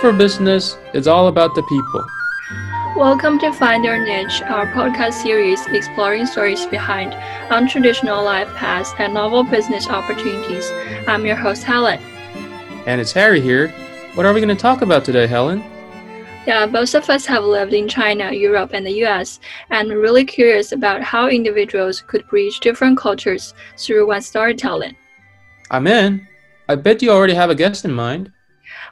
for Business is all about the people. Welcome to Find Your Niche, our podcast series exploring stories behind untraditional life paths and novel business opportunities. I'm your host, Helen. And it's Harry here. What are we going to talk about today, Helen? Yeah, both of us have lived in China, Europe, and the US, and we're really curious about how individuals could bridge different cultures through one storytelling. I'm in. I bet you already have a guest in mind.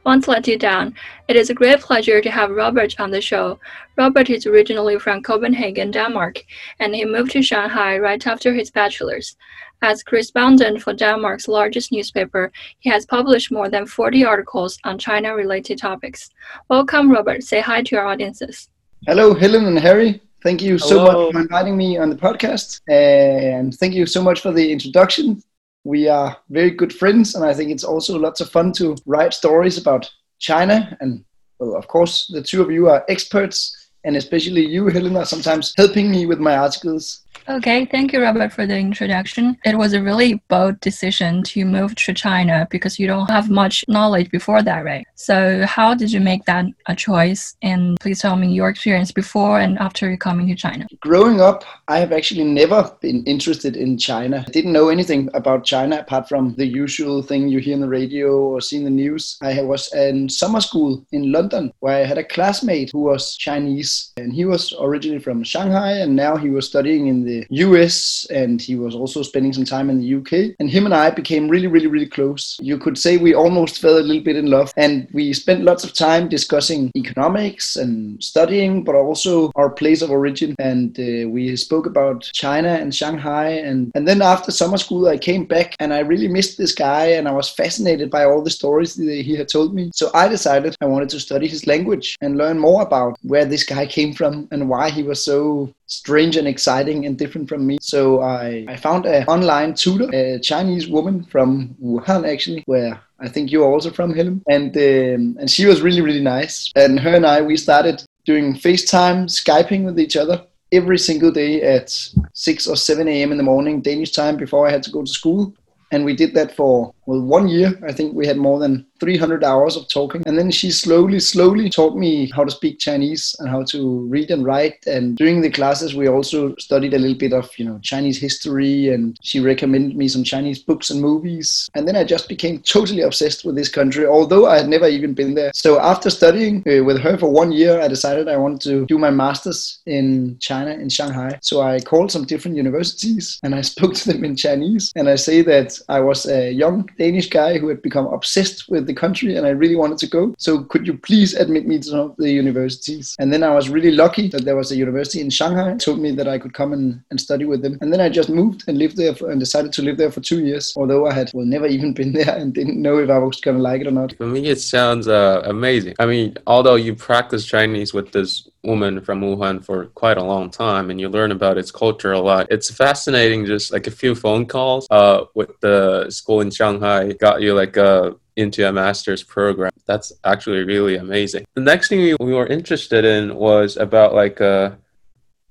Won't let you down. It is a great pleasure to have Robert on the show. Robert is originally from Copenhagen, Denmark, and he moved to Shanghai right after his bachelor's. As correspondent for Denmark's largest newspaper, he has published more than 40 articles on China related topics. Welcome, Robert. Say hi to our audiences. Hello, Helen and Harry. Thank you so much for inviting me on the podcast. And thank you so much for the introduction we are very good friends, and I think it's also lots of fun to write stories about China. And well, of course, the two of you are experts, and especially you, Helena, sometimes helping me with my articles. Okay, thank you, Robert, for the introduction. It was a really bold decision to move to China because you don't have much knowledge before that, right? So, how did you make that a choice? And please tell me your experience before and after coming to China. Growing up, I have actually never been interested in China. I didn't know anything about China apart from the usual thing you hear in the radio or see in the news. I was in summer school in London where I had a classmate who was Chinese, and he was originally from Shanghai, and now he was studying in the US and he was also spending some time in the UK. And him and I became really, really, really close. You could say we almost fell a little bit in love. And we spent lots of time discussing economics and studying, but also our place of origin. And uh, we spoke about China and Shanghai. And, and then after summer school, I came back and I really missed this guy and I was fascinated by all the stories that he had told me. So I decided I wanted to study his language and learn more about where this guy came from and why he was so strange and exciting and different from me. So I, I found an online tutor, a Chinese woman from Wuhan actually, where I think you're also from, Helen. And, um, and she was really, really nice. And her and I, we started doing FaceTime, Skyping with each other every single day at 6 or 7 a.m. in the morning, Danish time, before I had to go to school. And we did that for, well, one year. I think we had more than 300 hours of talking. And then she slowly, slowly taught me how to speak Chinese and how to read and write. And during the classes, we also studied a little bit of, you know, Chinese history. And she recommended me some Chinese books and movies. And then I just became totally obsessed with this country, although I had never even been there. So after studying uh, with her for one year, I decided I wanted to do my master's in China, in Shanghai. So I called some different universities and I spoke to them in Chinese. And I say that I was a young Danish guy who had become obsessed with the country and I really wanted to go. So could you please admit me to some of the universities? And then I was really lucky that there was a university in Shanghai told me that I could come and, and study with them. And then I just moved and lived there for, and decided to live there for two years, although I had well never even been there and didn't know if I was gonna like it or not. For me, it sounds uh, amazing. I mean, although you practice Chinese with this woman from Wuhan for quite a long time and you learn about its culture a lot. It's fascinating just like a few phone calls uh, with the school in Shanghai got you like a into a master's program. That's actually really amazing. The next thing we were interested in was about like uh,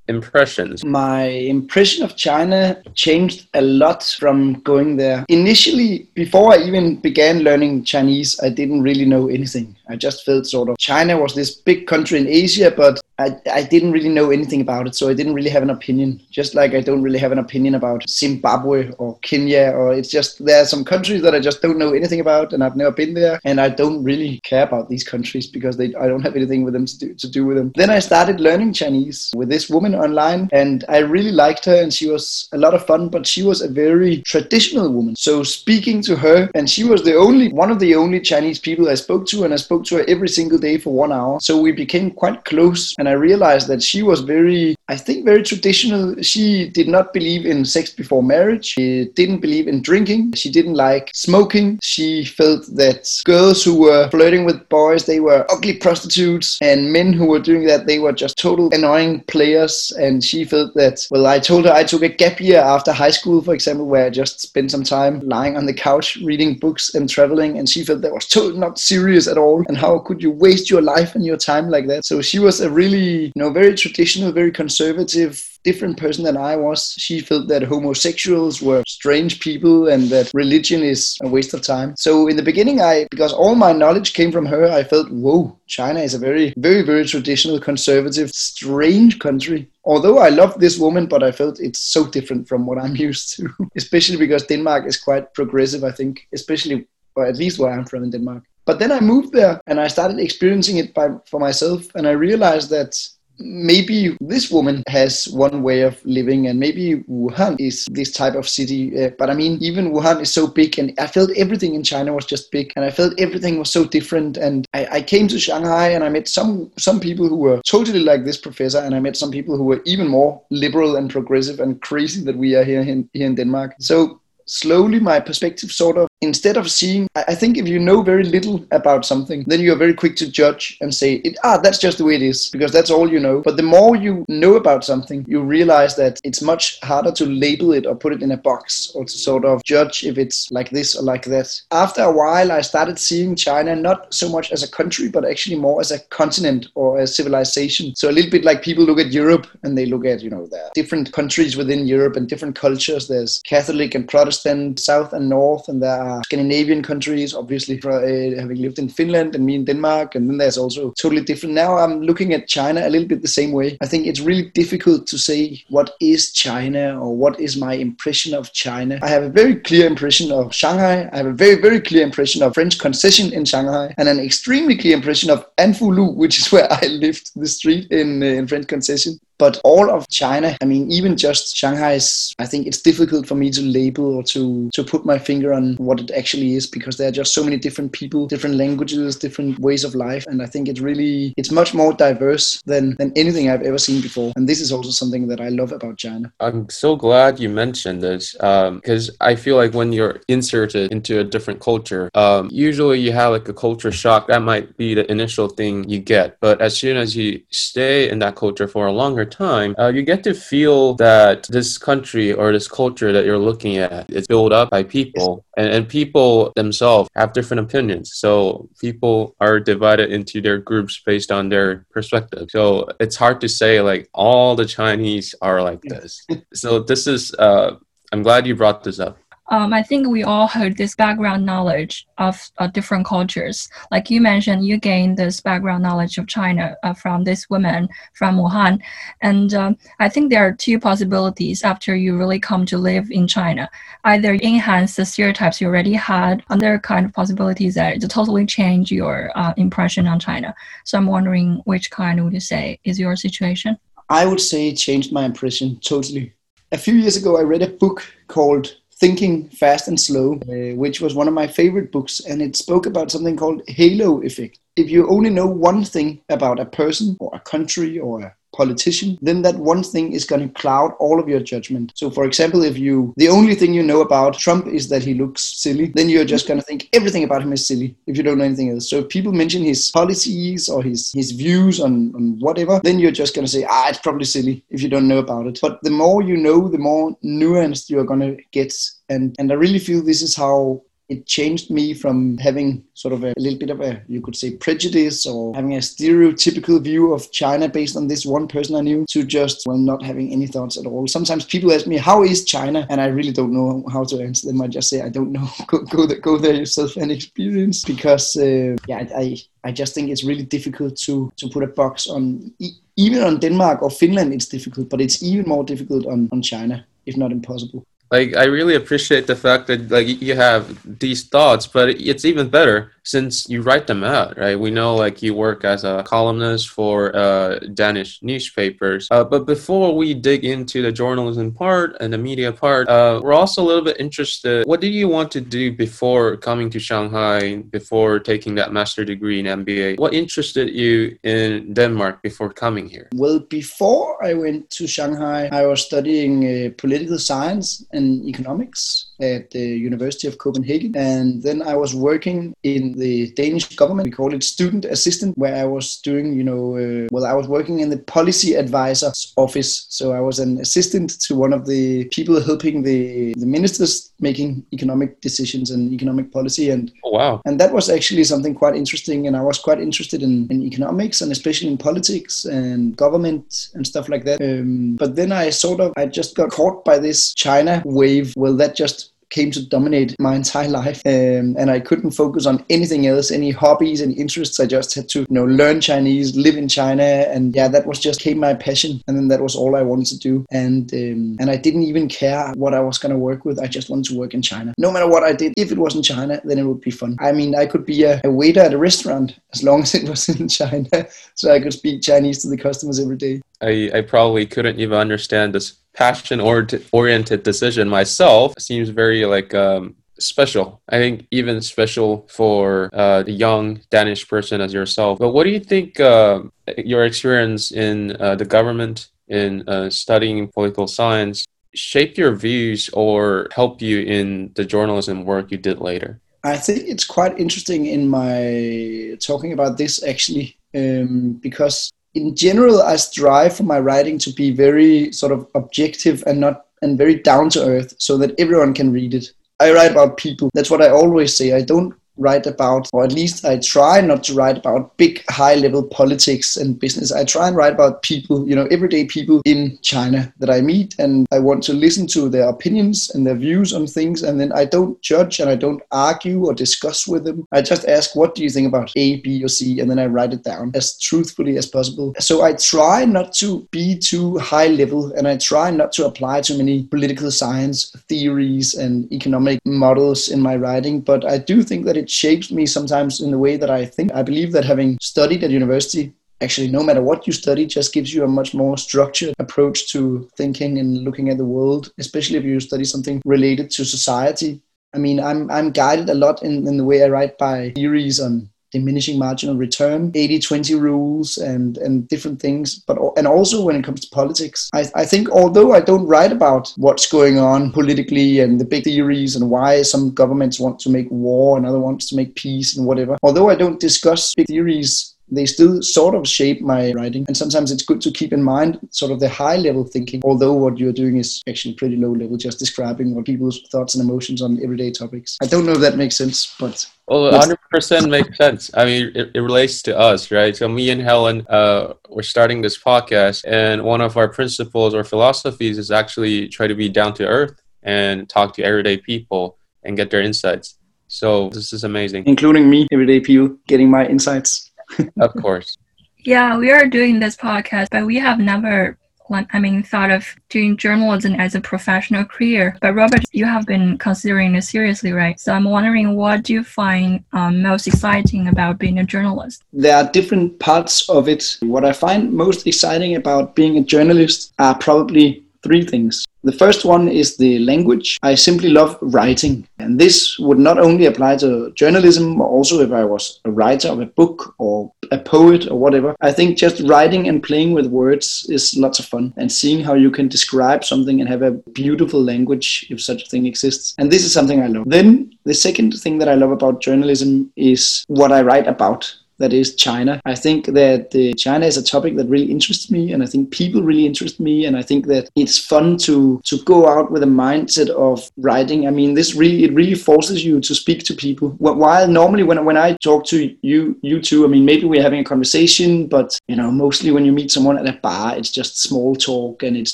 impressions? My impression of China changed a lot from going there. Initially, before I even began learning Chinese, I didn't really know anything. I just felt sort of China was this big country in Asia, but I, I didn't really know anything about it, so I didn't really have an opinion. Just like I don't really have an opinion about Zimbabwe or Kenya, or it's just there are some countries that I just don't know anything about, and I've never been there, and I don't really care about these countries because they I don't have anything with them to do, to do with them. Then I started learning Chinese with this woman online, and I really liked her, and she was a lot of fun, but she was a very traditional woman. So speaking to her, and she was the only one of the only Chinese people I spoke to, and I spoke to her every single day for one hour. So we became quite close I realized that she was very, I think, very traditional. She did not believe in sex before marriage. She didn't believe in drinking. She didn't like smoking. She felt that girls who were flirting with boys, they were ugly prostitutes, and men who were doing that, they were just total annoying players. And she felt that, well, I told her I took a gap year after high school, for example, where I just spent some time lying on the couch reading books and traveling, and she felt that was totally not serious at all. And how could you waste your life and your time like that? So she was a really really, you know, very traditional, very conservative, different person than I was. She felt that homosexuals were strange people and that religion is a waste of time. So in the beginning, I, because all my knowledge came from her, I felt, whoa, China is a very, very, very traditional, conservative, strange country. Although I love this woman, but I felt it's so different from what I'm used to, especially because Denmark is quite progressive, I think, especially, or at least where I'm from in Denmark. But then I moved there and I started experiencing it by, for myself, and I realized that maybe this woman has one way of living and maybe wuhan is this type of city. Uh, but i mean even wuhan is so big and i felt everything in china was just big and i felt everything was so different. And I, I, came to shanghai and i met some some people who were totally like this professor and i met some people who were even more liberal and progressive and crazy that we are here in, here in denmark. So slowly my perspective sort of instead of seeing i think if you know very little about something then you're very quick to judge and say it ah that's just the way it is because that's all you know. But the more you know about something you realize that it's much harder to label it or put it in a box or to sort of judge if it's like this or like that. After a while i started seeing china not so much as a country but actually more as a continent or a civilization. So a little bit like people look at europe and they look at you know the different countries within europe and different cultures. There's catholic and protestant south and north and there are Scandinavian countries, obviously, for, uh, having lived in Finland and me in Denmark. And then there's also totally different. Now I'm looking at China a little bit the same way. I think it's really difficult to say what is China or what is my impression of China. I have a very clear impression of Shanghai. I have a very, very clear impression of French concession in Shanghai and an extremely clear impression of Anfulu, which is where I lived, the street in, uh, in French concession. But all of China, I mean, even just Shanghai is, I think it's difficult for me to label or to, to put my finger on what it actually is because there are just so many different people, different languages, different ways of life. And I think it's really, it's much more diverse than, than anything I've ever seen before. And this is also something that I love about China. I'm so glad you mentioned this because um, I feel like when you're inserted into a different culture, um, usually you have like a culture shock. That might be the initial thing you get. But as soon as you stay in that culture for a longer time, uh, you get to feel that this country or this culture that you're looking at is built up by people, and, and people themselves have different opinions. So people are divided into their groups based on their perspective. So it's hard to say like all the Chinese are like this. so this is. Uh, I'm glad you brought this up um, I think we all hold this background knowledge of uh, different cultures. Like you mentioned, you gained this background knowledge of China uh, from this woman from Wuhan. And um, I think there are two possibilities after you really come to live in China. Either enhance the stereotypes you already had, other kind of possibilities that to totally change your uh, impression on China. So I'm wondering which kind would you say is your situation? I would say it changed my impression totally. A few years ago, I read a book called Thinking Fast and Slow, uh, which was one of my favorite books, and it spoke about something called halo effect. If you only know one thing about a person or a country or a politician, then that one thing is going to cloud all of your judgment. So, for example, if you, the only thing you know about Trump is that he looks silly, then you're just going to think everything about him is silly if you don't know anything else. So, if people mention his policies or his, his views on, on whatever, then you're just going to say, ah, it's probably silly if you don't know about it. But the more you know, the more nuanced you're going to get. And, and I really feel this is how it changed me from having sort of a, a, little bit of a, you could say, prejudice or having a stereotypical view of China based on this one person I knew to just, well, not having any thoughts at all. Sometimes people ask me, how is China? And I really don't know how to answer them. I just say, I don't know. go, go, there, go there yourself and experience because, uh, yeah, I, I just think it's really difficult to, to put a box on, even on Denmark or Finland, it's difficult, but it's even more difficult on, on China, if not impossible like i really appreciate the fact that like you have these thoughts but it's even better since you write them out right? We know like you work as a columnist for uh, danish newspapers. Uh, but before we dig into the journalism part and the media part uh, we're also a little bit interested what did you want to do before coming to shanghai before taking that master degree in mba what interested you in denmark before coming here? Well before i went to shanghai i was studying uh, political science and economics. at the University of Copenhagen. And then I was working in the Danish government. We call it student assistant, where I was doing, you know, uh, well, I was working in the policy advisor's office. So I was an assistant to one of the people helping the, the ministers making economic decisions and economic policy. And oh, wow. And that was actually something quite interesting. And I was quite interested in, in economics and especially in politics and government and stuff like that. Um, but then I sort of, I just got caught by this China wave. Well, that just came to dominate my entire life um, and i couldn't focus on anything else any hobbies and interests. I just had to you know learn chinese live in china and yeah that was just came my passion and then that was all i wanted to do. And um, and i didn't even care what i was going to work with. I just wanted to work in china. No matter what i did if it was in china then it would be fun. I mean i could be a, a waiter at a restaurant as long as it was in china so i could speak chinese to the customers every day. I, I probably couldn't even understand this passion oriented decision myself seems very like um, special. I think even special for uh, the young Danish person as yourself. But what do you think uh, your experience in uh, the government, in uh, studying political science, shaped your views or help you in the journalism work you did later? I think it's quite interesting in my talking about this actually, um, because in general, I strive for my writing to be very sort of objective and not and very down to earth, so that everyone can read it. I write about people. That's what I always say. I don't write about, or at least I try not to write about big, high level politics and business. I try and write about people, you know, everyday people in China that I meet, and I want to listen to their opinions and their views on things. And then I don't judge and I don't argue or discuss with them. I just ask, what do you think about A, B, or C? And then I write it down as truthfully as possible. So I try not to be too high level and I try not to apply too many political science theories and economic models in my writing. But I do think that it it shapes me sometimes in the way that I think. I believe that having studied at university, actually, no matter what you study, just gives you a much more structured approach to thinking and looking at the world, especially if you study something related to society. I mean, I'm, I'm guided a lot in, in the way I write by theories on diminishing marginal return, 80-20 rules, and and different things. But and also when it comes to politics, I, I think although I don't write about what's going on politically and the big theories and why some governments want to make war and other wants to make peace and whatever, although I don't discuss big theories they still sort of shape my writing. And sometimes it's good to keep in mind sort of the high level thinking, although what you're doing is actually pretty low level, just describing what people's thoughts and emotions on everyday topics. I don't know if that makes sense, but. Well, 100% makes sense. I mean, it, it, relates to us, right? So, me and Helen, uh, we're starting this podcast, and one of our principles or philosophies is actually try to be down to earth and talk to everyday people and get their insights. So, this is amazing. Including me, everyday people, getting my insights of course. Yeah, we are doing this podcast, but we have never I mean, thought of doing journalism as a professional career. But Robert, you have been considering it seriously, right? So I'm wondering, what do you find um, most exciting about being a journalist? There are different parts of it. What I find most exciting about being a journalist are probably three things. The first one is the language. I simply love writing. And this would not only apply to journalism, but also if I was a writer of a book or a poet or whatever. I think just writing and playing with words is lots of fun and seeing how you can describe something and have a beautiful language if such a thing exists. And this is something I love. Then the second thing that I love about journalism is what I write about that is China. I think that uh, China is a topic that really interests me, and I think people really interest me, and I think that it's fun to to go out with a mindset of writing. I mean, this really it really forces you to speak to people. While normally when when I talk to you you two, I mean maybe we're having a conversation, but you know mostly when you meet someone at a bar, it's just small talk and it's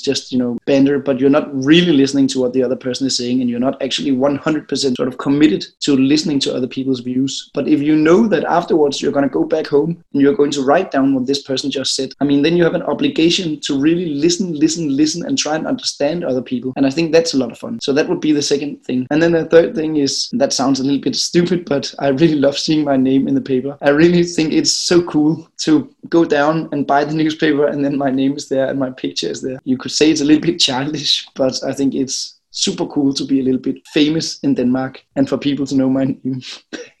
just you know banter, but you're not really listening to what the other person is saying, and you're not actually 100% sort of committed to listening to other people's views. But if you know that afterwards you're going to go back home and you're going to write down what this person just said, I mean, then you have an obligation to really listen, listen, listen, and try and understand other people. And I think that's a lot of fun. So that would be the second thing. And then the third thing is that sounds a little bit stupid, but I really love seeing my name in the paper. I really think it's so cool to go down and buy the newspaper and then my name is there and my picture is there. You could say it's a little bit childish, but I think it's super cool to be a little bit famous in Denmark and for people to know my name.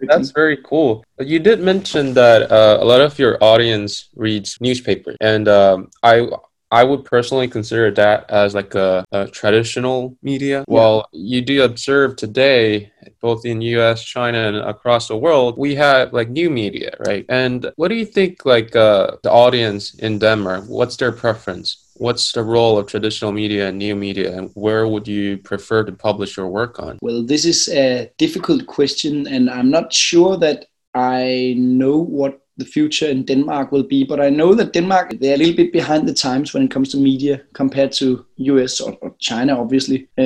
That's very cool. You did mention that uh, a lot of your audience reads newspaper, and um, I I would personally consider that as like a, a traditional media. Yeah. Well, you do observe today, both in US, China, and across the world, we have like new media, right? And what do you think like uh, the audience in Denmark, what's their preference? What's the role of traditional media and new media, and where would you prefer to publish your work on? Well, this is a difficult question, and I'm not sure that I know what the future in Denmark will be. But I know that Denmark they're a little bit behind the times when it comes to media compared to US or, or China. Obviously, uh,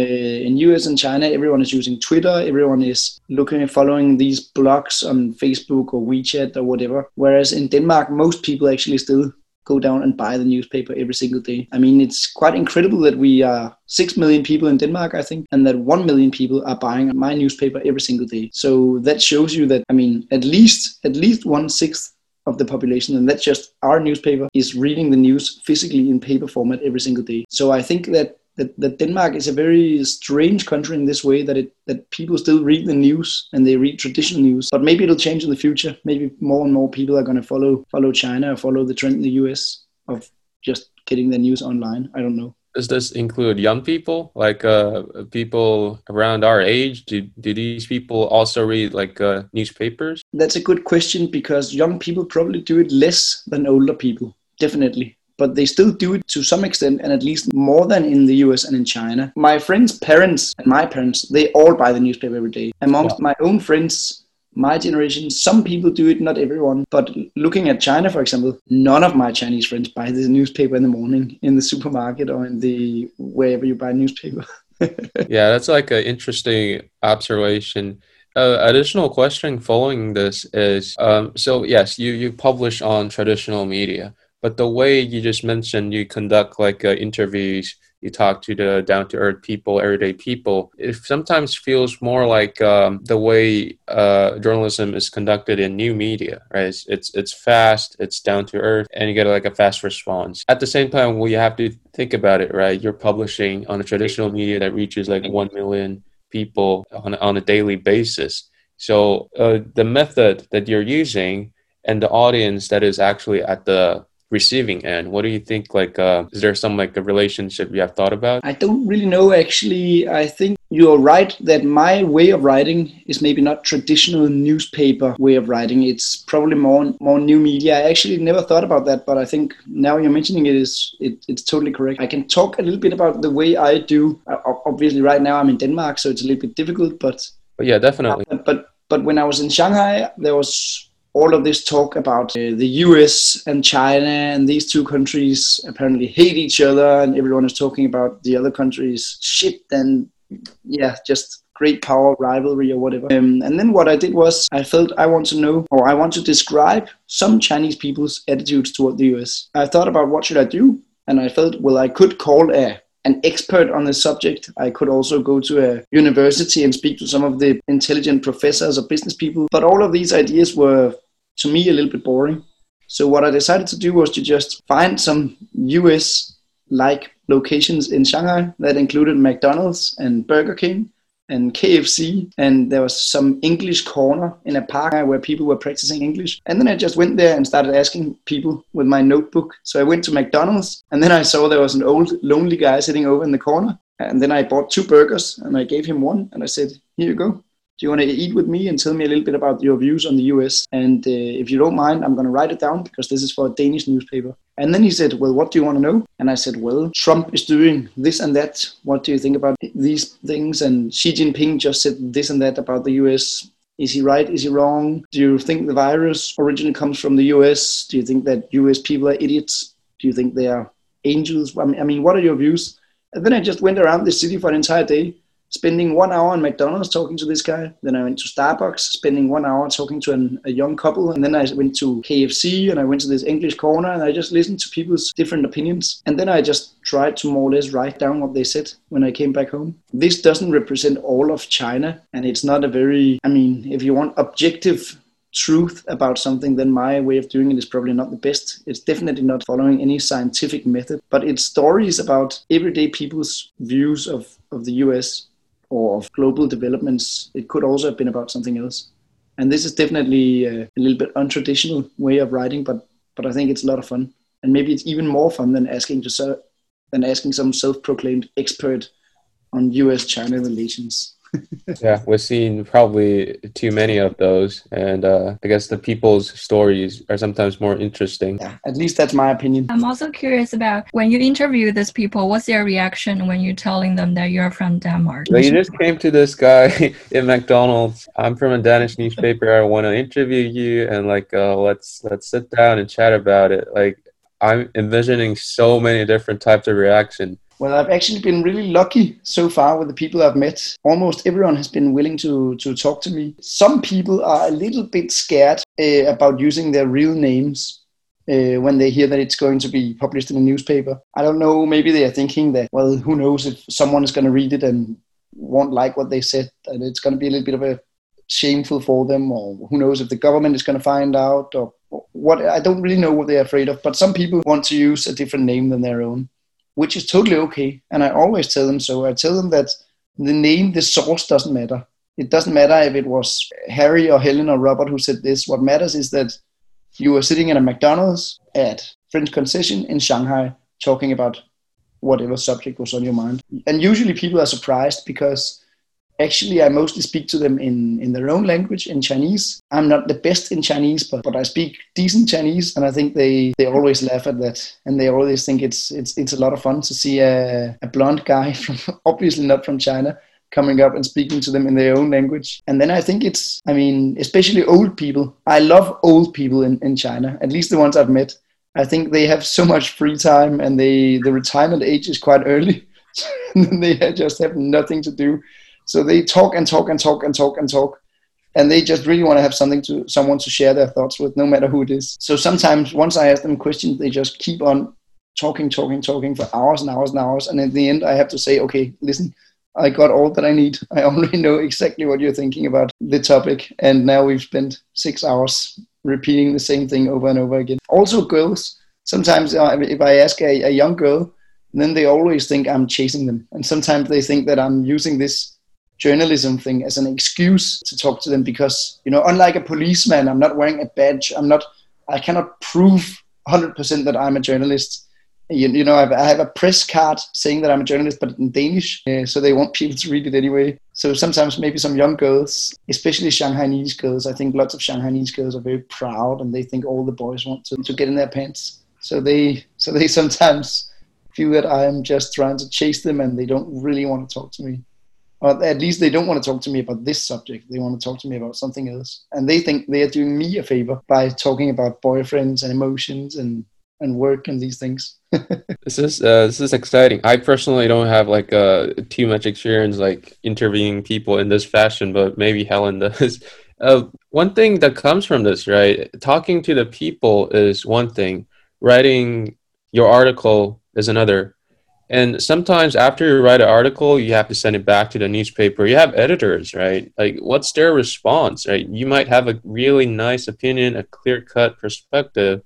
in US and China, everyone is using Twitter. Everyone is looking and following these blogs on Facebook or WeChat or whatever. Whereas in Denmark, most people actually still go down and buy the newspaper every single day. I mean, it's quite incredible that we are 6 million people in Denmark, I think, and that 1 million people are buying my newspaper every single day. So that shows you that, I mean, at least, at least one sixth of the population, and that's just our newspaper, is reading the news physically in paper format every single day. So I think that that, that Denmark is a very strange country in this way that it that people still read the news and they read traditional news. But maybe it'll change in the future. Maybe more and more people are going to follow follow China or follow the trend in the US of just getting the news online. I don't know does this include young people like uh, people around our age do, do these people also read like uh, newspapers that's a good question because young people probably do it less than older people definitely but they still do it to some extent and at least more than in the US and in China. My friends' parents and my parents, they all buy the newspaper every day. Amongst my own friends, my generation, some people do it, not everyone. But looking at China, for example, none of my Chinese friends buy the newspaper in the morning in the supermarket or in the wherever you buy newspaper. yeah, that's like an interesting observation. Uh, additional question following this is um, so yes, you you publish on traditional media, but the way you just mentioned, you conduct like uh, interviews you talk to the down to earth people, everyday people, it sometimes feels more like um, the way uh, journalism is conducted in new media, right? It's, it's, it's fast, it's down to earth, and you get like a fast response. At the same time, we have to think about it, right? You're publishing on a traditional media that reaches like 1 million people on, on a daily basis. So uh, the method that you're using and the audience that is actually at the receiving end? What do you think like uh, is there some like a relationship you have thought about? I don't really know actually. I think you're right that my way of writing is maybe not traditional newspaper way of writing. It's probably more more new media. I actually never thought about that but i think now you're mentioning it is it, it's totally correct. I can talk a little bit about the way i do. Uh, obviously right now i'm in denmark so it's a little bit difficult but but yeah definitely. But but when i was in shanghai there was all of this talk about uh, the US and China and these two countries apparently hate each other and everyone is talking about the other countries shit and yeah just great power rivalry or whatever. Um, and then what i did was i felt i want to know or i want to describe some chinese people's attitudes toward the us i thought about what should i do and i felt well i could call a an expert on the subject. I could also go to a university and speak to some of the intelligent professors or business people. But all of these ideas were to me a little bit boring. So what I decided to do was to just find some US like locations in Shanghai that included McDonald's and Burger King and KFC, and there was some English corner in a park where people were practicing English. And then I just went there and started asking people with my notebook. So I went to McDonald's, and then I saw there was an old lonely guy sitting over in the corner. And then I bought two burgers, and I gave him one, and I said, "Here you go." Do you want to eat with me and tell me a little bit about your views on the US? And uh, if you don't mind, I'm going to write it down because this is for a Danish newspaper. And then he said, Well, what do you want to know? And I said, Well, Trump is doing this and that. What do you think about these things? And Xi Jinping just said this and that about the US. Is he right? Is he wrong? Do you think the virus originally comes from the US? Do you think that US people are idiots? Do you think they are angels? I mean, what are your views? And then I just went around the city for an entire day spending one hour in McDonald's talking to this guy. Then I went to Starbucks, spending one hour talking to an, a young couple. And then I went to KFC and I went to this English corner and I just listened to people's different opinions. And then I just tried to more or less write down what they said when I came back home. This doesn't represent all of China. And it's not a very, I mean, if you want objective truth about something, then my way of doing it is probably not the best. It's definitely not following any scientific method, but it's stories about everyday people's views of, of the US or of global developments. It could also have been about something else. And this is definitely a, a little bit untraditional way of writing, but but I think it's a lot of fun. and maybe it's even more fun than asking to than asking some self-proclaimed expert on U.S.-China relations yeah, we've seen probably too many of those, and uh, I guess the people's stories are sometimes more interesting. Yeah, at least that's my opinion. I'm also curious about when you interview these people, what's their reaction when you're telling them that you're from Denmark? So you just came to this guy in McDonald's. I'm from a Danish newspaper. I want to interview you, and like, uh, let's let's sit down and chat about it. Like, I'm envisioning so many different types of reaction well, I've actually been really lucky so far with the people I've met. Almost everyone has been willing to, to talk to me. Some people are a little bit scared uh, about using their real names. Uh, when they hear that it's going to be published in a newspaper. I don't know, maybe they are thinking that, well, who knows if someone is going to read it and won't like what they said, and it's going to be a little bit of a shameful for them, or who knows if the government is going to find out, or what. I don't really know what they're afraid of, but some people want to use a different name than their own which is totally okay. And I always tell them so. I tell them that the name, the source doesn't matter. It doesn't matter if it was Harry or Helen or Robert who said this. What matters is that you were sitting in a McDonald's at French concession in Shanghai talking about whatever subject was on your mind. And usually people are surprised because Actually, I mostly speak to them in, in their own language, in Chinese. I'm not the best in Chinese, but, but I speak decent Chinese, and I think they, they always laugh at that, and they always think it's it's it's a lot of fun to see a, a blonde guy from obviously not from China coming up and speaking to them in their own language. And then I think it's, I mean, especially old people. I love old people in, in China, at least the ones I've met. I think they have so much free time and they the retirement age is quite early. they just have nothing to do. So they talk and talk and talk and talk and talk. And they just really want to have something to someone to share their thoughts with, no matter who it is. So sometimes once I ask them questions, they just keep on talking, talking, talking for hours and hours and hours. And at the end, I have to say, okay, listen, I got all that I need. I already know exactly what you're thinking about the topic. And now we've spent six hours repeating the same thing over and over again. Also, girls, sometimes uh, if I ask a, a young girl, then they always think I'm chasing them. And sometimes they think that I'm using this journalism thing as an excuse to talk to them because you know unlike a policeman i'm not wearing a badge. I'm not i cannot prove 100% that i'm a journalist. You, you know I have, I have, a press card saying that i'm a journalist but in danish so they want people to read it anyway. So sometimes maybe some young girls especially shanghainese girls i think lots of shanghainese girls are very proud and they think all the boys want to, to get in their pants. So they so they sometimes feel that i'm just trying to chase them and they don't really want to talk to me or at least they don't want to talk to me about this subject. They want to talk to me about something else. And they think they are doing me a favor by talking about boyfriends and emotions and, and work and these things. this is uh, this is exciting. I personally don't have like uh, too much experience like interviewing people in this fashion, but maybe Helen does. Uh, one thing that comes from this, right? Talking to the people is one thing. Writing your article is another and sometimes after you write an article, you have to send it back to the newspaper. You have editors, right? Like, what's their response, right? You might have a really nice opinion, a clear cut perspective,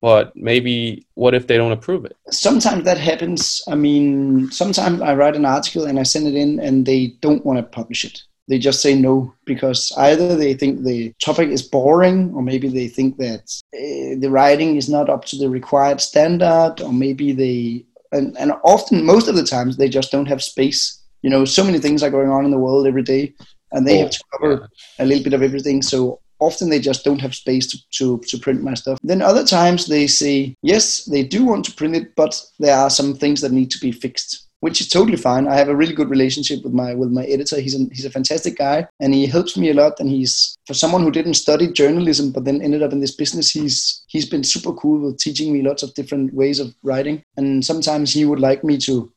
but maybe what if they don't approve it? Sometimes that happens. I mean, sometimes I write an article and I send it in and they don't want to publish it. They just say no because either they think the topic is boring, or maybe they think that uh, the writing is not up to the required standard, or maybe they and, and often most of the times they just don't have space. You know so many things are going on in the world every day and they oh, have to oh, cover yeah. a little bit of everything. So often they just don't have space to, to, to print my stuff. Then other times they say yes they do want to print it but there are some things that need to be fixed which is totally fine. I have a really good relationship with my with my editor. He's a, he's a fantastic guy, and he helps me a lot. And he's for someone who didn't study journalism but then ended up in this business. He's he's been super cool with teaching me lots of different ways of writing. And sometimes he would like me to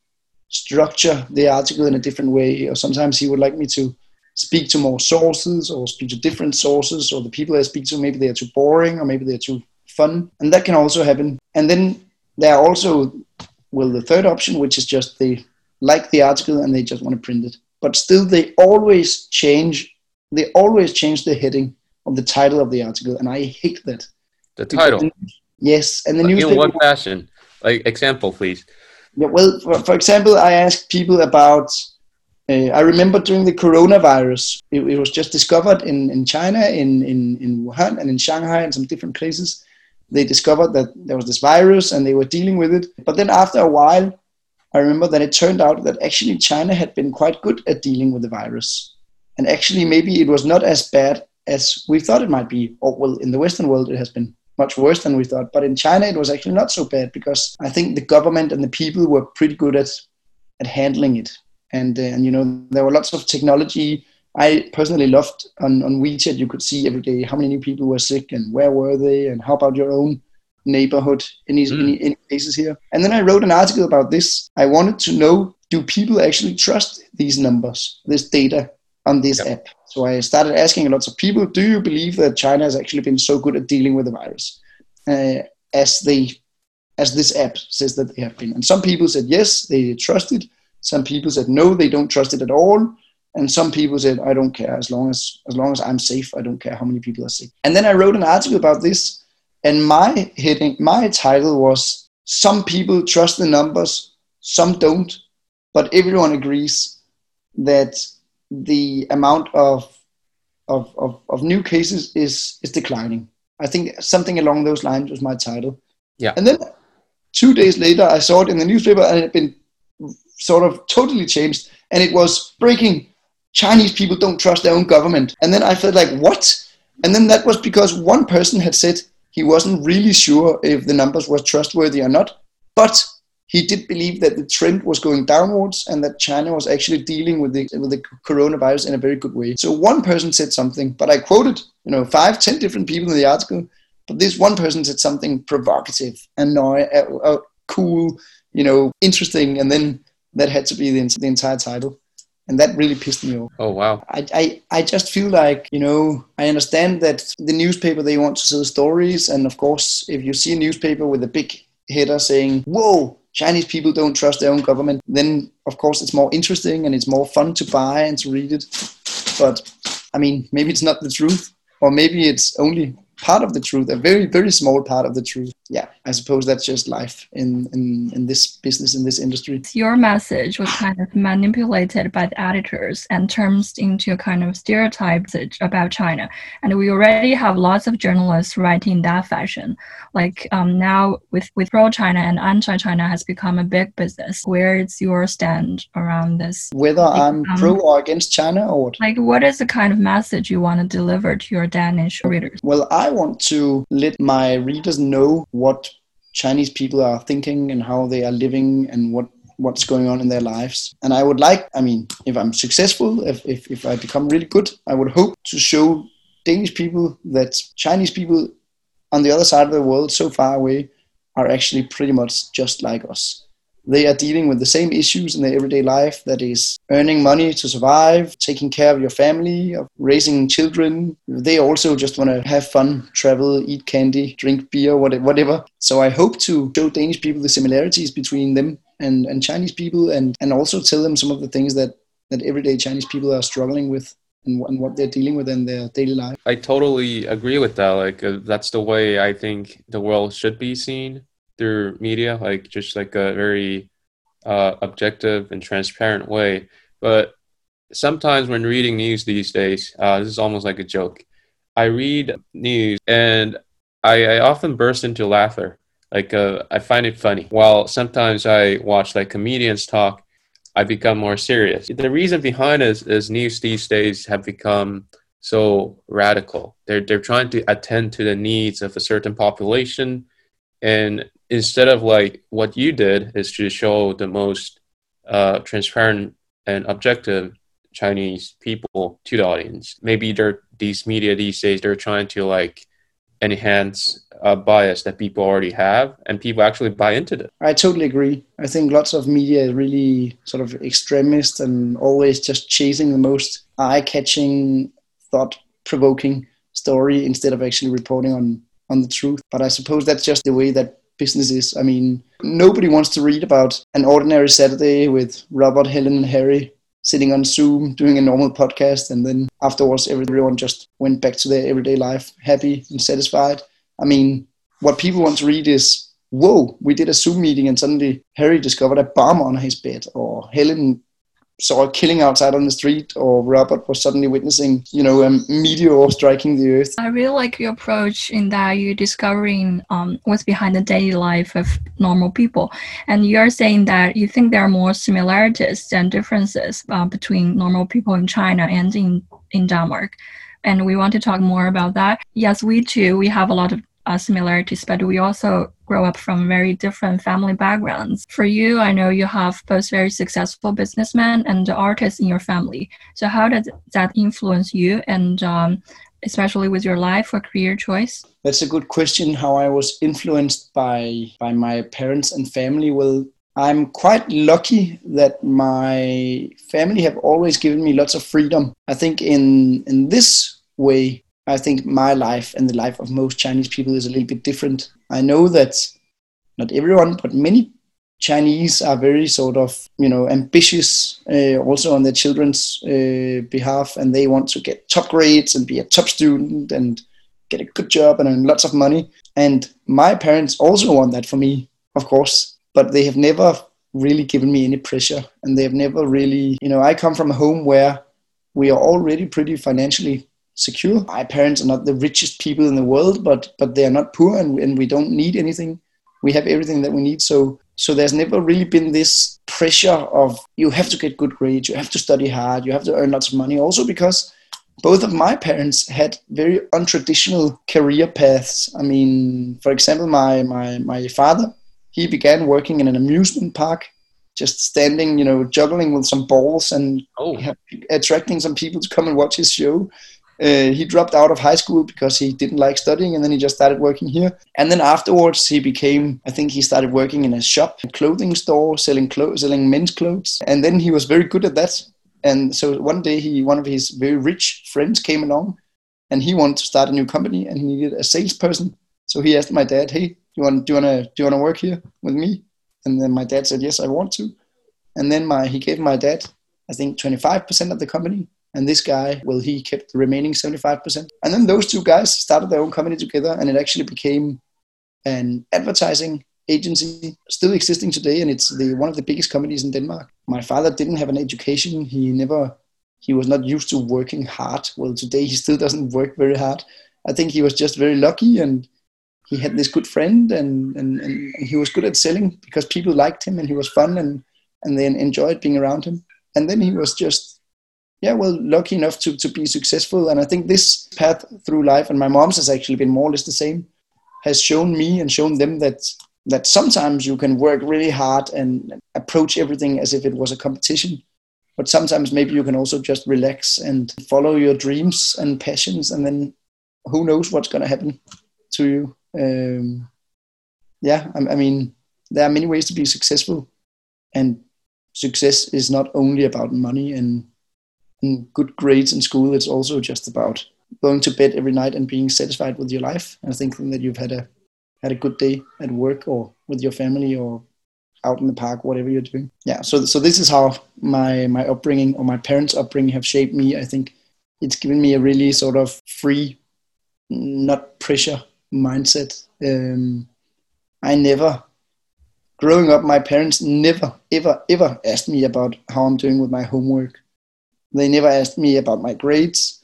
structure the article in a different way, or sometimes he would like me to speak to more sources or speak to different sources, or the people I speak to maybe they're too boring or maybe they're too fun, and that can also happen. And then there are also well, the third option, which is just they like the article and they just want to print it. But still, they always change. They always change the heading of the title of the article, and I hate that. The title. The, yes, and the news. In what fashion? Like example, please. Yeah, well, for, for example, I asked people about. Uh, I remember during the coronavirus, it, it, was just discovered in, in China, in, in, in Wuhan, and in Shanghai, and some different places they discovered that there was this virus and they were dealing with it. But then after a while, I remember that it turned out that actually China had been quite good at dealing with the virus. And actually, maybe it was not as bad as we thought it might be. Or, well, in the Western world, it has been much worse than we thought. But in China, it was actually not so bad because I think the government and the people were pretty good at, at handling it. And, uh, and, you know, there were lots of technology I personally loved on, on WeChat, you could see every day how many new people were sick and where were they and how about your own neighborhood, any, mm. any, any cases here. And then I wrote an article about this. I wanted to know do people actually trust these numbers, this data on this yep. app? So I started asking lots of people, do you believe that China has actually been so good at dealing with the virus uh, as they as this app says that they have been? And some people said yes, they trust it. Some people said no, they don't trust it at all and some people said i don't care. As long as as long as i'm safe i don't care how many people are sick and then i wrote an article about this and my heading my title was some people trust the numbers some don't. But everyone agrees that the amount of of, of, of new cases is is declining. I think something along those lines was my title. Yeah. And then two days later i saw it in the newspaper and it had been sort of totally changed and it was breaking Chinese people don't trust their own government. And then I felt like, what? And then that was because one person had said he wasn't really sure if the numbers were trustworthy or not, but he did believe that the trend was going downwards and that China was actually dealing with the with the coronavirus in a very good way. So one person said something, but I quoted you know five, ten different people in the article, but this one person said something provocative, annoying, uh, uh, cool, you know, interesting, and then that had to be the, the entire title and that really pissed me off. Oh wow! I, I I just feel like you know I understand that the newspaper they want to sell stories, and of course if you see a newspaper with a big header saying "Whoa, Chinese people don't trust their own government," then of course it's more interesting and it's more fun to buy and to read it. But I mean, maybe it's not the truth, or maybe it's only part of the truth, a very, very small part of the truth. Yeah, I suppose that's just life in, in, in this business, in this industry. Your message was kind of manipulated by the editors and turns into a kind of stereotype about China. And we already have lots of journalists writing that fashion. Like um, now with, with pro-China and anti-China has become a big business. Where is your stand around this? Whether like, I'm um, pro or against China or what? Like what is the kind of message you want to deliver to your Danish readers? Well, I I want to let my readers know what Chinese people are thinking and how they are living and what what's going on in their lives. And I would like, I mean, if I'm successful, if, if, if I become really good, I would hope to show Danish people that Chinese people on the other side of the world, so far away, are actually pretty much just like us they are dealing with the same issues in their everyday life that is earning money to survive, taking care of your family, of raising children. They also just want to have fun, travel, eat candy, drink beer, whatever. So I hope to show Danish people the similarities between them and, and Chinese people and, and also tell them some of the things that, that everyday Chinese people are struggling with. And, and what they're dealing with in their daily life. I totally agree with that. Like, uh, that's the way I think the world should be seen through media, like just like a very uh, objective and transparent way. But sometimes when reading news these days, uh, this is almost like a joke. I read news and I, I often burst into laughter. Like uh, I find it funny. While sometimes I watch like comedians talk, I become more serious. The reason behind is, is news these days have become so radical. They're they're trying to attend to the needs of a certain population, and instead of like what you did is to show the most uh, transparent and objective Chinese people to the audience. Maybe they're these media these days they're trying to like enhance a bias that people already have and people actually buy into it. I totally agree. I think lots of media is really sort of extremist and always just chasing the most eye-catching, thought-provoking story instead of actually reporting on on the truth. But I suppose that's just the way that businesses. I mean, nobody wants to read about an ordinary Saturday with Robert, Helen, and Harry sitting on Zoom doing a normal podcast, and then afterwards everyone just went back to their everyday life, happy and satisfied. I mean, what people want to read is, whoa, we did a Zoom meeting and suddenly Harry discovered a bomb on his bed, or Helen saw a killing outside on the street or Robert was suddenly witnessing, you know, a meteor striking the earth. I really like your approach in that you're discovering um, what's behind the daily life of normal people. And you're saying that you think there are more similarities than differences uh, between normal people in China and in, in Denmark. And we want to talk more about that. Yes, we too, we have a lot of uh, similarities, but we also grow up from very different family backgrounds. For you, I know you have both very successful businessmen and artists in your family. So how does that influence you and um, especially with your life or career choice? That's a good question. How I was influenced by by my parents and family. Well, I'm quite lucky that my family have always given me lots of freedom. I think in in this way, I think my life and the life of most Chinese people is a little bit different. I know that not everyone, but many Chinese are very sort of, you know, ambitious uh, also on their children's uh, behalf, and they want to get top grades and be a top student and get a good job and earn lots of money. And my parents also want that for me, of course, but they have never really given me any pressure, and they have never really, you know, I come from a home where we are already pretty financially secure. My parents are not the richest people in the world, but but they are not poor, and, and we don't need anything. We have everything that we need. So so there's never really been this pressure of you have to get good grades, you have to study hard, you have to earn lots of money. Also because both of my parents had very untraditional career paths. I mean, for example, my my my father he began working in an amusement park just standing, you know, juggling with some balls and oh. attracting some people to come and watch his show. Uh, he dropped out of high school because he didn't like studying and then he just started working here. And then afterwards he became i think he started working in a shop a clothing store selling clothes selling men's clothes. And then he was very good at that. And so one day he one of his very rich friends came along and he wanted to start a new company and he needed a salesperson. So he asked my dad hey do you want do you want to do you want to work here with me? And then my dad said yes i want to. And then my he gave my dad i think 25% of the company and this guy, well, he kept the remaining 75%. And then those two guys started their own company together, and it actually became an advertising agency still existing today and it's the one of the biggest companies in denmark. My father didn't have an education. He never he was not used to working hard. Well today he still doesn't work very hard. I think he was just very lucky and he had this good friend and, and, and he was good at selling because people liked him and he was fun and, and they enjoyed being around him. And then he was just yeah, well, lucky enough to, to be successful. And I think this path through life, and my mom's has actually been more or less the same, has shown me and shown them that that sometimes you can work really hard and approach everything as if it was a competition. But sometimes maybe you can also just relax and follow your dreams and passions, and then who knows what's going to happen to you. Um, yeah, I, I mean, there are many ways to be successful, and success is not only about money and good grades in school. It's also just about going to bed every night and being satisfied with your life and thinking that you've had a had a good day at work or with your family or out in the park, whatever you're doing. Yeah. So so this is how my my upbringing or my parents' upbringing have shaped me. I think it's given me a really sort of free, not pressure mindset. Um, I never growing up, my parents never, ever, ever asked me about how I'm doing with my homework they never asked me about my grades.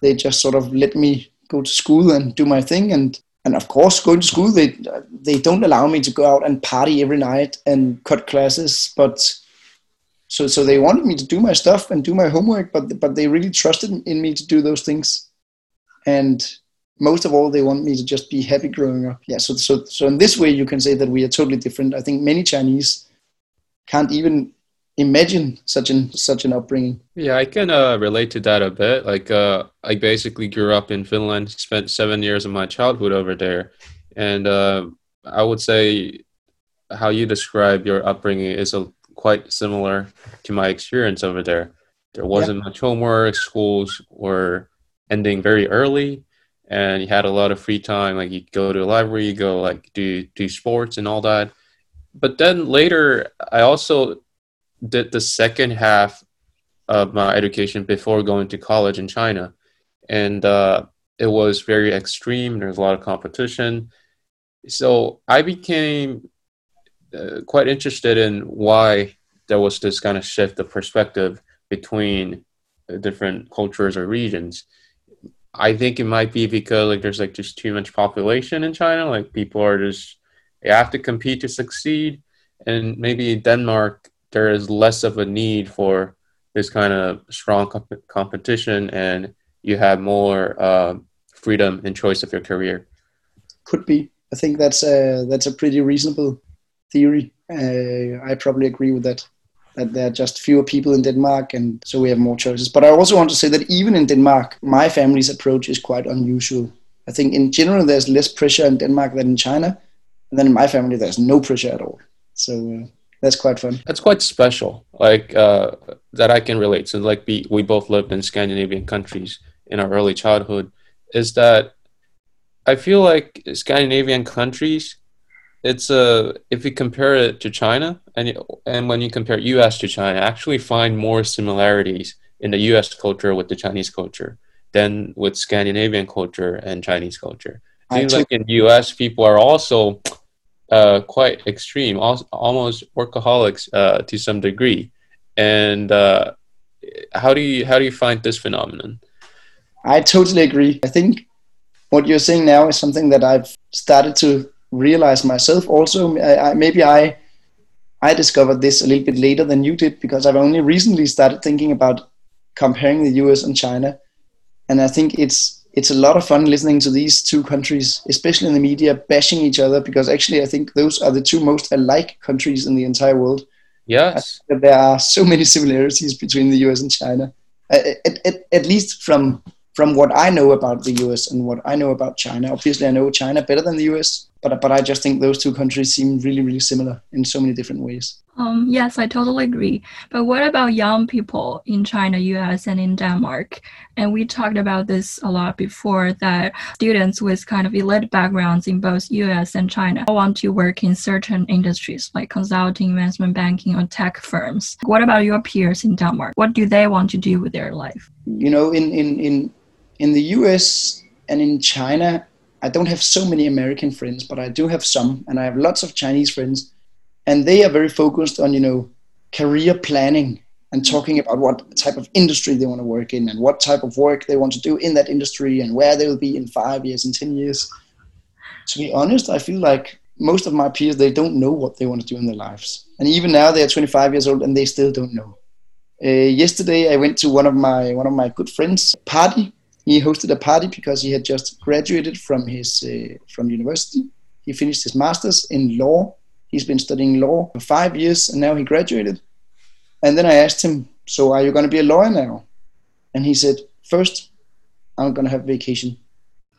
They just sort of let me go to school and do my thing. And, and of course, going to school, they, they don't allow me to go out and party every night and cut classes. But so, so they wanted me to do my stuff and do my homework, but, but they really trusted in me to do those things. And most of all, they want me to just be happy growing up. Yeah. So, so, so in this way, you can say that we are totally different. I think many Chinese can't even imagine such an such an upbringing. Yeah, I can uh, relate to that a bit. Like, uh, I basically grew up in Finland, spent seven years of my childhood over there, and uh, I would say how you describe your upbringing is a, quite similar to my experience over there. There wasn't yeah. much homework. Schools were ending very early, and you had a lot of free time. Like you go to a library, you go like do do sports and all that. But then later, I also did the second half of my education before going to college in China, and uh, it was very extreme. There's a lot of competition, so I became uh, quite interested in why there was this kind of shift of perspective between different cultures or regions. I think it might be because like there's like just too much population in China. Like people are just they have to compete to succeed, and maybe Denmark there is less of a need for this kind of strong comp- competition, and you have more uh, freedom and choice of your career. Could be. I think that's a that's a pretty reasonable theory. Uh, I probably agree with that. That there are just fewer people in Denmark, and so we have more choices. But I also want to say that even in Denmark, my family's approach is quite unusual. I think in general there's less pressure in Denmark than in China, and then in my family there's no pressure at all. So uh, that's quite fun. That's quite special. Like uh, that I can relate. to. like we we both lived in Scandinavian countries in our early childhood. Is that I feel like Scandinavian countries, it's a if you compare it to China and and when you compare U.S. to China, I actually find more similarities in the U.S. culture with the Chinese culture than with Scandinavian culture and Chinese culture. It seems like in U.S. people are also uh, quite extreme, almost workaholics uh, to some degree. And uh, how do you how do you find this phenomenon? I totally agree. I think what you're saying now is something that I've started to realize myself. Also, I, I, maybe I I discovered this a little bit later than you did because I've only recently started thinking about comparing the U.S. and China, and I think it's it's a lot of fun listening to these two countries, especially in the media, bashing each other because actually I think those are the two most alike countries in the entire world. Yes, there are so many similarities between the U.S. and China, at, at, at least from from what I know about the US and what I know about China. Obviously, I know China better than the US, but but I just think those two countries seem really really similar in so many different ways. Um, yes, I totally agree. But what about young people in China, US, and in Denmark? And we talked about this a lot before that students with kind of elite backgrounds in both US and China want to work in certain industries like consulting, investment banking, or tech firms. What about your peers in Denmark? What do they want to do with their life? You know, in, in, in in the US and in China, I don't have so many American friends, but I do have some, and I have lots of Chinese friends, and they are very focused on you know career planning and talking about what type of industry they want to work in and what type of work they want to do in that industry and where they will be in five years and ten years. To be honest, I feel like most of my peers they don't know what they want to do in their lives, and even now they are 25 years old and they still don't know. Uh, yesterday, I went to one of my one of my good friends' party he hosted a party because he had just graduated from his uh, from university. He finished his masters in law. He's been studying law for five years, and now he graduated. And then I asked him, "So are you going to be a lawyer now?" And he said, first, I'm going to have vacation,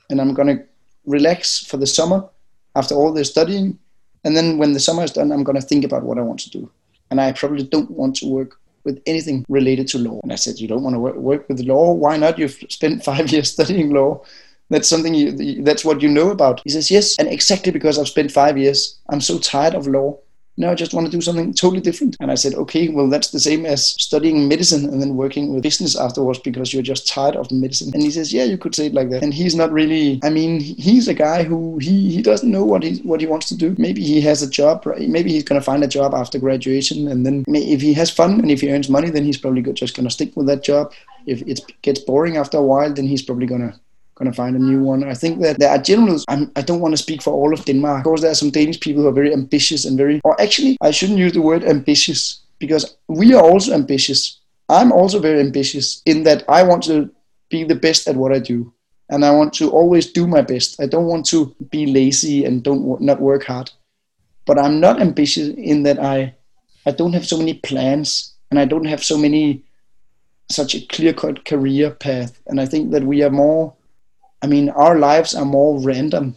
and I'm going to relax for the summer after all the studying, and then when the summer is done, I'm going to think about what I want to do. And I probably don't want to work with anything related to law. And I said, You don't want to work, work with law? Why not? You've spent five years studying law. That's something you, that's what you know about. He says, Yes. And exactly because I've spent five years, I'm so tired of law no, I just want to do something totally different. And I said, okay, well, that's the same as studying medicine and then working with business afterwards because you're just tired of medicine. And he says, yeah, you could say it like that. And he's not really, I mean, he's a guy who he, he doesn't know what he, what he wants to do. Maybe he has a job, maybe he's going to find a job after graduation. And then if he has fun and if he earns money, then he's probably just going to stick with that job. If it gets boring after a while, then he's probably going to going to find a new one. I think that there are general, I'm, I do not want to speak for all of Denmark. Of course, there are some Danish people who are very ambitious and very, or actually, I shouldn't use the word ambitious because we are also ambitious. I'm also very ambitious in that I want to be the best at what I do. And I want to always do my best. I don't want to be lazy and don't not work hard. But I'm not ambitious in that I I don't have so many plans and I don't have so many such a clear cut career path. And I think that we are more I mean, our lives are more random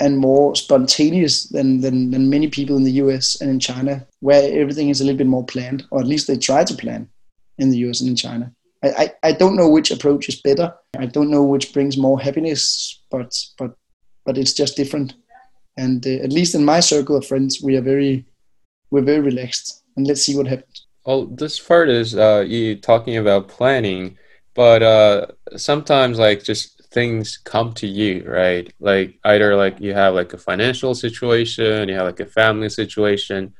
and more spontaneous than, than, than many people in the US and in China, where everything is a little bit more planned, or at least they try to plan in the US and in China. I, I, I don't know which approach is better. I don't know which brings more happiness, but but but it's just different. And uh, at least in my circle of friends, we are very we're very relaxed. And let's see what happens. Well, this part is uh, you talking about planning but uh, sometimes like just things come to you right like either like you have like a financial situation you have like a family situation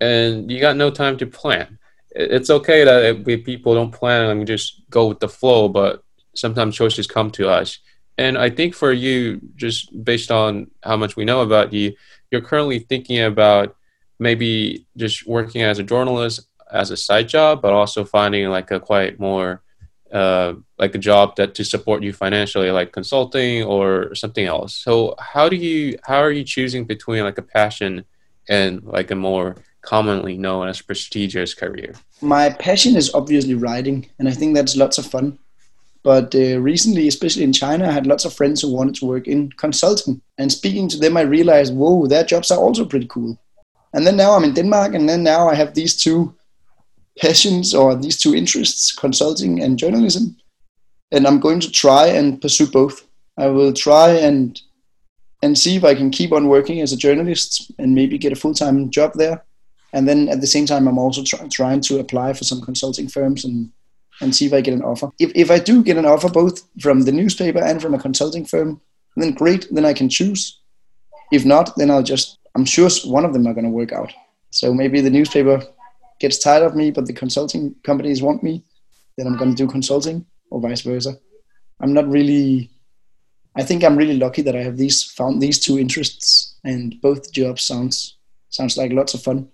and you got no time to plan. It's okay that people don't plan and just go with the flow, but sometimes choices come to us. And I think for you, just based on how much we know about you, you're currently thinking about maybe just working as a journalist as a side job, but also finding like a quite more uh, like a job that to support you financially, like consulting or something else. So how do you how are you choosing between like a passion and like a more commonly known as prestigious career? My passion is obviously writing, and I think that's lots of fun. But uh, recently, especially in China, I had lots of friends who wanted to work in consulting. And speaking to them, I realized, whoa, their jobs are also pretty cool. And then now I'm in Denmark, and then now I have these two passions or these two interests, consulting and journalism. And I'm going to try and pursue both. I will try and and see if I can keep on working as a journalist and maybe get a full time job there. And then at the same time, I'm also try, trying to apply for some consulting firms and and see if I get an offer. If if I do get an offer both from the newspaper and from a consulting firm, then great. Then I can choose. If not, then I'll just. I'm sure one of them are going to work out. So maybe the newspaper gets tired of me, but the consulting companies want me, then I'm going to do consulting or vice versa. I'm not really. I think I'm really lucky that I have these found these two interests, and both jobs sounds sounds like lots of fun.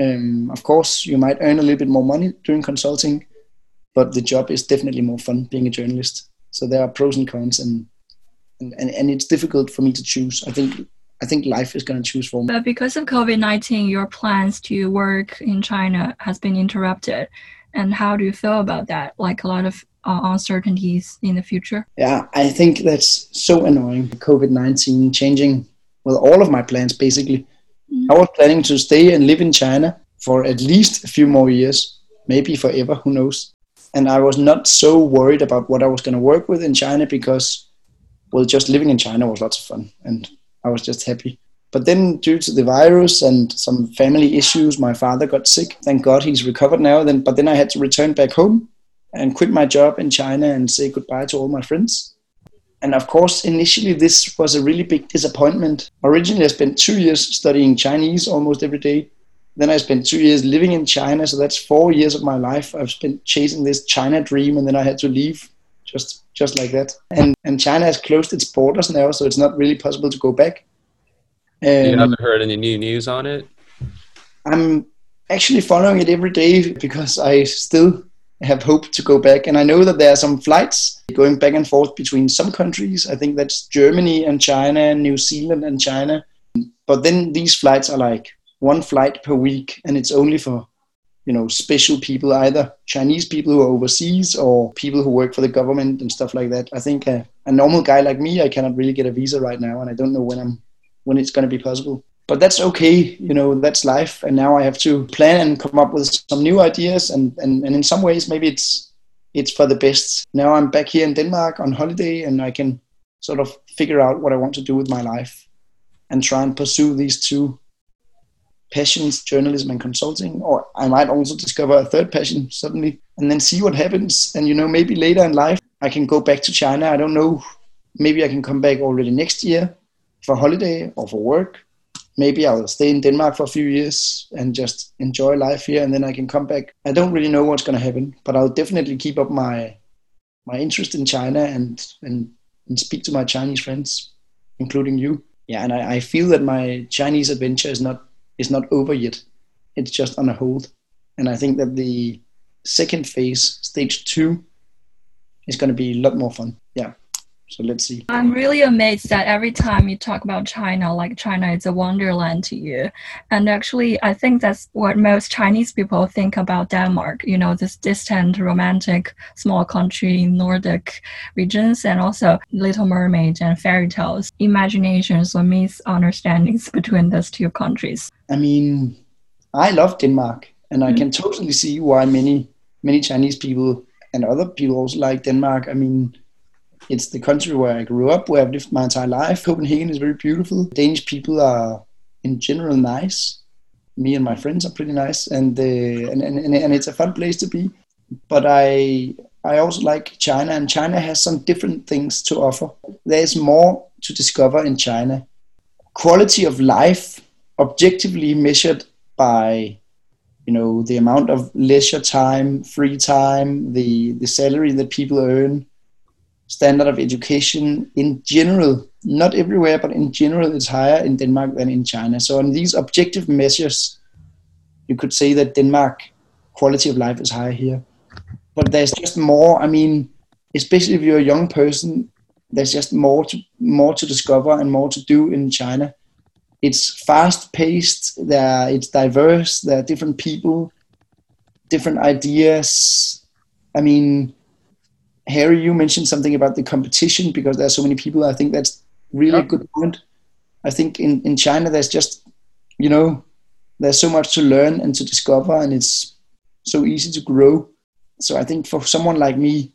Um, of course, you might earn a little bit more money doing consulting, but the job is definitely more fun being a journalist. So there are pros and cons, and and, and, and it's difficult for me to choose. I think I think life is going to choose for me. But because of COVID 19, your plans to work in China has been interrupted. And how do you feel about that? Like a lot of uh, uncertainties in the future? Yeah, I think that's so annoying. COVID 19 changing, well, all of my plans basically. Mm-hmm. I was planning to stay and live in China for at least a few more years, maybe forever, who knows. And I was not so worried about what I was going to work with in China because, well, just living in China was lots of fun. And I was just happy. But then, due to the virus and some family issues, my father got sick. Thank God he's recovered now. Then, but then I had to return back home and quit my job in China and say goodbye to all my friends. And of course, initially this was a really big disappointment. Originally, I spent two years studying Chinese almost every day. Then I spent two years living in China, so that's four years of my life I've spent chasing this China dream, and then I had to leave just just like that. And and China has closed its borders now, so it's not really possible to go back. Um, you haven't heard any new news on it? I'm actually following it every day because I still have hope to go back. And I know that there are some flights going back and forth between some countries. I think that's Germany and China and New Zealand and China. But then these flights are like one flight per week, and it's only for you know special people either chinese people who are overseas or people who work for the government and stuff like that. I think a, a normal guy like me i cannot really get a visa right now and i don't know when i'm when it's going to be possible. But that's okay you know that's life. And now i have to plan and come up with some new ideas and and, and in some ways maybe it's it's for the best. Now i'm back here in denmark on holiday and i can sort of figure out what i want to do with my life and try and pursue these two passions, journalism and consulting, or I might also discover a third passion suddenly and then see what happens. And you know, maybe later in life I can go back to China. I don't know. Maybe I can come back already next year for holiday or for work. Maybe I'll stay in Denmark for a few years and just enjoy life here, and then I can come back. I don't really know what's going to happen, but I'll definitely keep up my my interest in China and and, and speak to my Chinese friends, including you. Yeah, and I, I feel that my Chinese adventure is not is not over yet. It's just on a hold. And I think that the second phase, stage two, is going to be a lot more fun. Yeah. So let's see. I'm really amazed that every time you talk about China, like China is a wonderland to you. And actually, I think that's what most Chinese people think about Denmark. You know, this distant, romantic, small country in Nordic regions, and also Little Mermaid and fairy tales, imaginations or misunderstandings between those two countries. I mean, I love Denmark, and I mm. can totally see why many many Chinese people and other people also like Denmark. I mean it's the country where I grew up, where I've lived my entire life. Copenhagen is very beautiful. Danish people are, in general, nice. Me and my friends are pretty nice, and uh, and, and and it's a fun place to be. But I I also like China, and China has some different things to offer. There's more to discover in China. Quality of life, objectively measured by you know the amount of leisure time free time the the salary that people earn standard of education in general. Not everywhere but in general is higher in denmark than in china. So on these objective measures you could say that denmark quality of life is higher here. But there's just more. I mean especially if you're a young person there's just more to more to discover and more to do in china. It's fast paced there it's diverse there are different people different ideas. I mean harry you mentioned something about the competition because there are so many people. I think that's really a good point. I think in, in china there's just you know there's so much to learn and to discover and it's so easy to grow. So i think for someone like me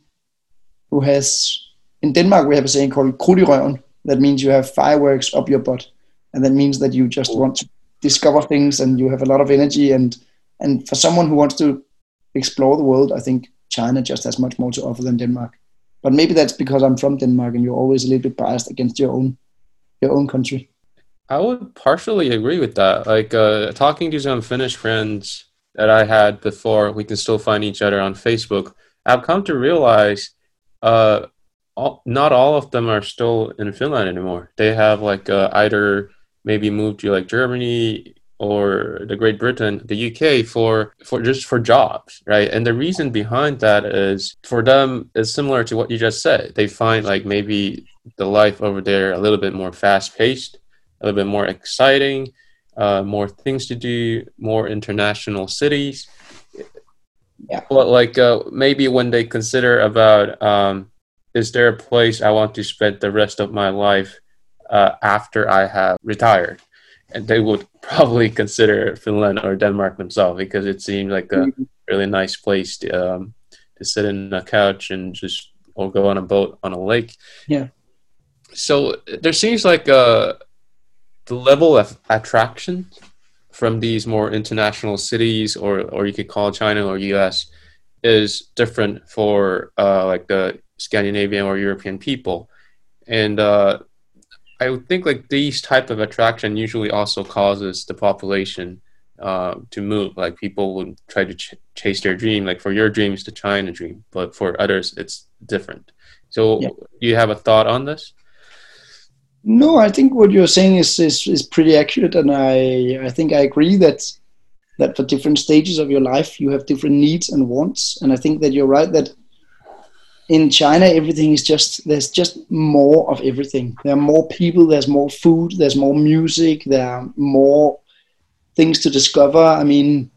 who has in denmark we have a saying called krudt that means you have fireworks up your butt. And that means that you just want to discover things and you have a lot of energy and and for someone who wants to explore the world i think china just has much more to offer than denmark. But maybe that's because i'm from denmark and you're always a little bit biased against your own your own country. I would partially agree with that. Like uh, talking to some finnish friends that i had before we can still find each other on facebook i've come to realize uh, all, not all of them are still in finland anymore. They have like uh, either maybe moved to like Germany or the Great Britain, the UK for for just for jobs, right? And the reason behind that is for them is similar to what you just said. They find like maybe the life over there a little bit more fast paced, a little bit more exciting, uh, more things to do, more international cities. Yeah. But like uh, maybe when they consider about um, is there a place I want to spend the rest of my life? uh, after I have retired. And they would probably consider Finland or Denmark themselves because it seems like a mm-hmm. really nice place to, um, to sit in a couch and just or go on a boat on a lake. Yeah. So there seems like uh, the level of attraction from these more international cities, or or you could call China or U.S. is different for uh, like the Scandinavian or European people, and uh, I would think like these type of attraction usually also causes the population uh, to move. Like people would try to ch- chase their dream. Like for your dreams, the China dream, but for others it's different. So, yeah. do you have a thought on this? No, I think what you're saying is, is is pretty accurate, and I I think I agree that that for different stages of your life you have different needs and wants, and I think that you're right that in China, everything is just there's just more of everything. There are more people, there's more food, there's more music, there are more things to discover. I mean,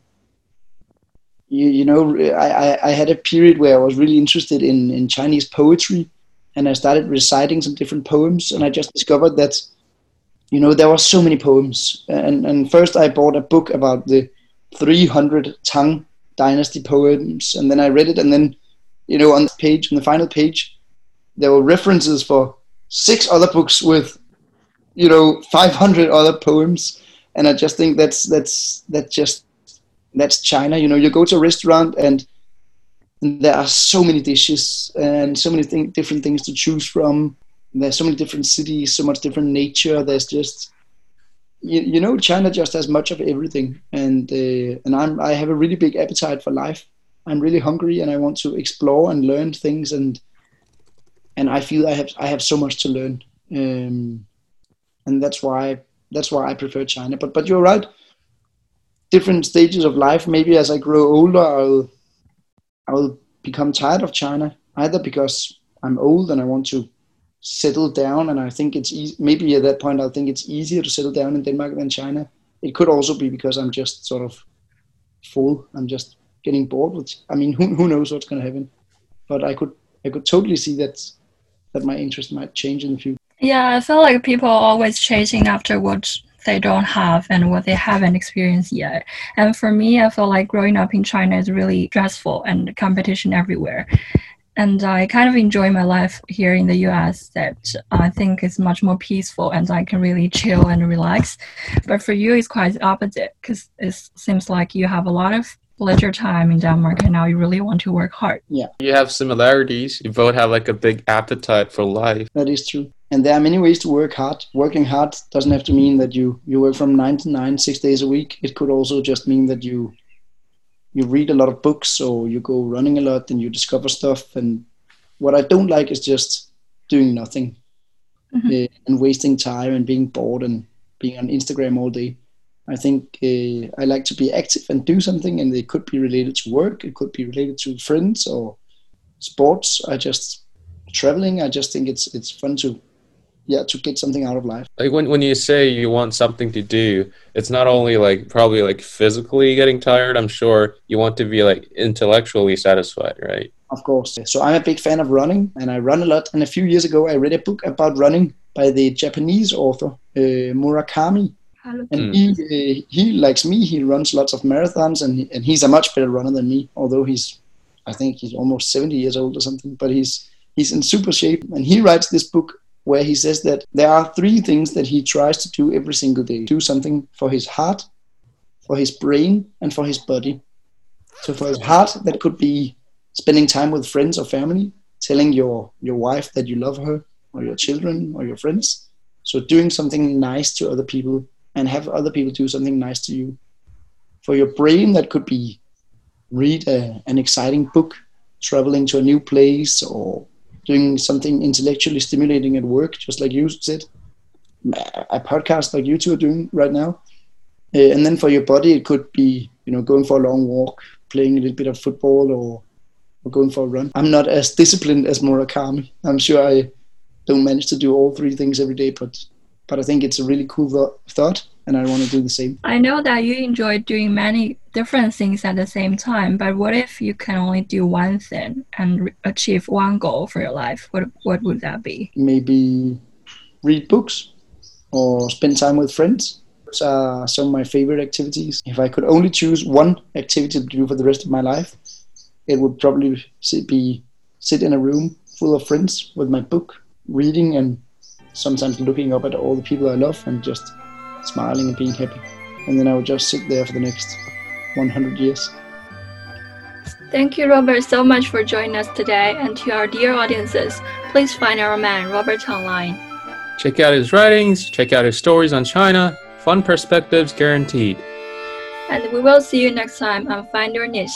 you, you know, I, I had a period where I was really interested in, in Chinese poetry, and I started reciting some different poems, and I just discovered that, you know, there were so many poems. And and first I bought a book about the 300 Tang dynasty poems, and then I read it, and then you know, on the page, on the final page, there were references for six other books with, you know, 500 other poems. And I just think that's, that's, that just, that's China. You know, you go to a restaurant and, there are so many dishes and so many thing, different things to choose from. There's so many different cities, so much different nature. There's just, you, you know, China just has much of everything, and uh, and I'm I have a really big appetite for life, I'm really hungry and I want to explore and learn things and and I feel I have I have so much to learn. Um, and that's why that's why I prefer China. But but you're right. Different stages of life. Maybe as I grow older I'll I'll become tired of China either because I'm old and I want to settle down. And I think it's maybe at that point I'll think it's easier to settle down in Denmark than China. It could also be because I'm just sort of full. I'm just getting bored with. I mean, who who knows what's going to happen? But I could I could totally see that that my interest might change in the future. Yeah, I feel like people are always chasing after what they don't have and what they haven't experienced yet. And for me, I feel like growing up in China is really stressful and competition everywhere. And I kind of enjoy my life here in the US that I think is much more peaceful and I can really chill and relax. But for you, it's quite opposite because it seems like you have a lot of leisure time in Denmark and now you really want to work hard. Yeah. You have similarities. You both have like a big appetite for life. That is true. and there are many ways to work hard. Working hard doesn't have to mean that you you work from nine to nine, six days a week. It could also just mean that you you read a lot of books or you go running a lot and you discover stuff. And what I don't like is just doing nothing Mhm. uh, and wasting time and being bored and being on Instagram all day. I think uh, I like to be active and do something, and it could be related to work, it could be related to friends or sports. I just traveling. I just think it's it's fun to yeah to get something out of life. Like when when you say you want something to do, it's not only like probably like physically getting tired. I'm sure you want to be like intellectually satisfied, right? Of course. So I'm a big fan of running, and I run a lot. And a few years ago, I read a book about running by the Japanese author uh, Murakami. And he, uh, he likes me. He runs lots of marathons, and and he's a much better runner than me. Although he's, I think he's almost seventy years old or something. But he's he's in super shape, and he writes this book where he says that there are three things that he tries to do every single day: do something for his heart, for his brain, and for his body. So for his heart, that could be spending time with friends or family, telling your your wife that you love her, or your children, or your friends. So doing something nice to other people and have other people do something nice to you. For your brain, that could be read a, an exciting book, traveling to a new place, or doing something intellectually stimulating at work, just like you said, a podcast like you two are doing right now. Uh, and then for your body, it could be you know going for a long walk, playing a little bit of football, or, or going for a run. I'm not as disciplined as Murakami. I'm sure I don't manage to do all three things every day, but but I think it's a really cool tho- thought, and I want to do the same. I know that you enjoy doing many different things at the same time, but what if you can only do one thing and re- achieve one goal for your life? What what would that be? Maybe read books or spend time with friends. Those are some of my favorite activities. If I could only choose one activity to do for the rest of my life, it would probably be sit in a room full of friends with my book, reading and sometimes looking up at all the people I love and just smiling and being happy. And then I would just sit there for the next 100 years. Thank you, Robert, so much for joining us today. And to our dear audiences, please find our man, Robert, online. Check out his writings, check out his stories on China. Fun perspectives guaranteed. And we will see you next time on Find Your Niche.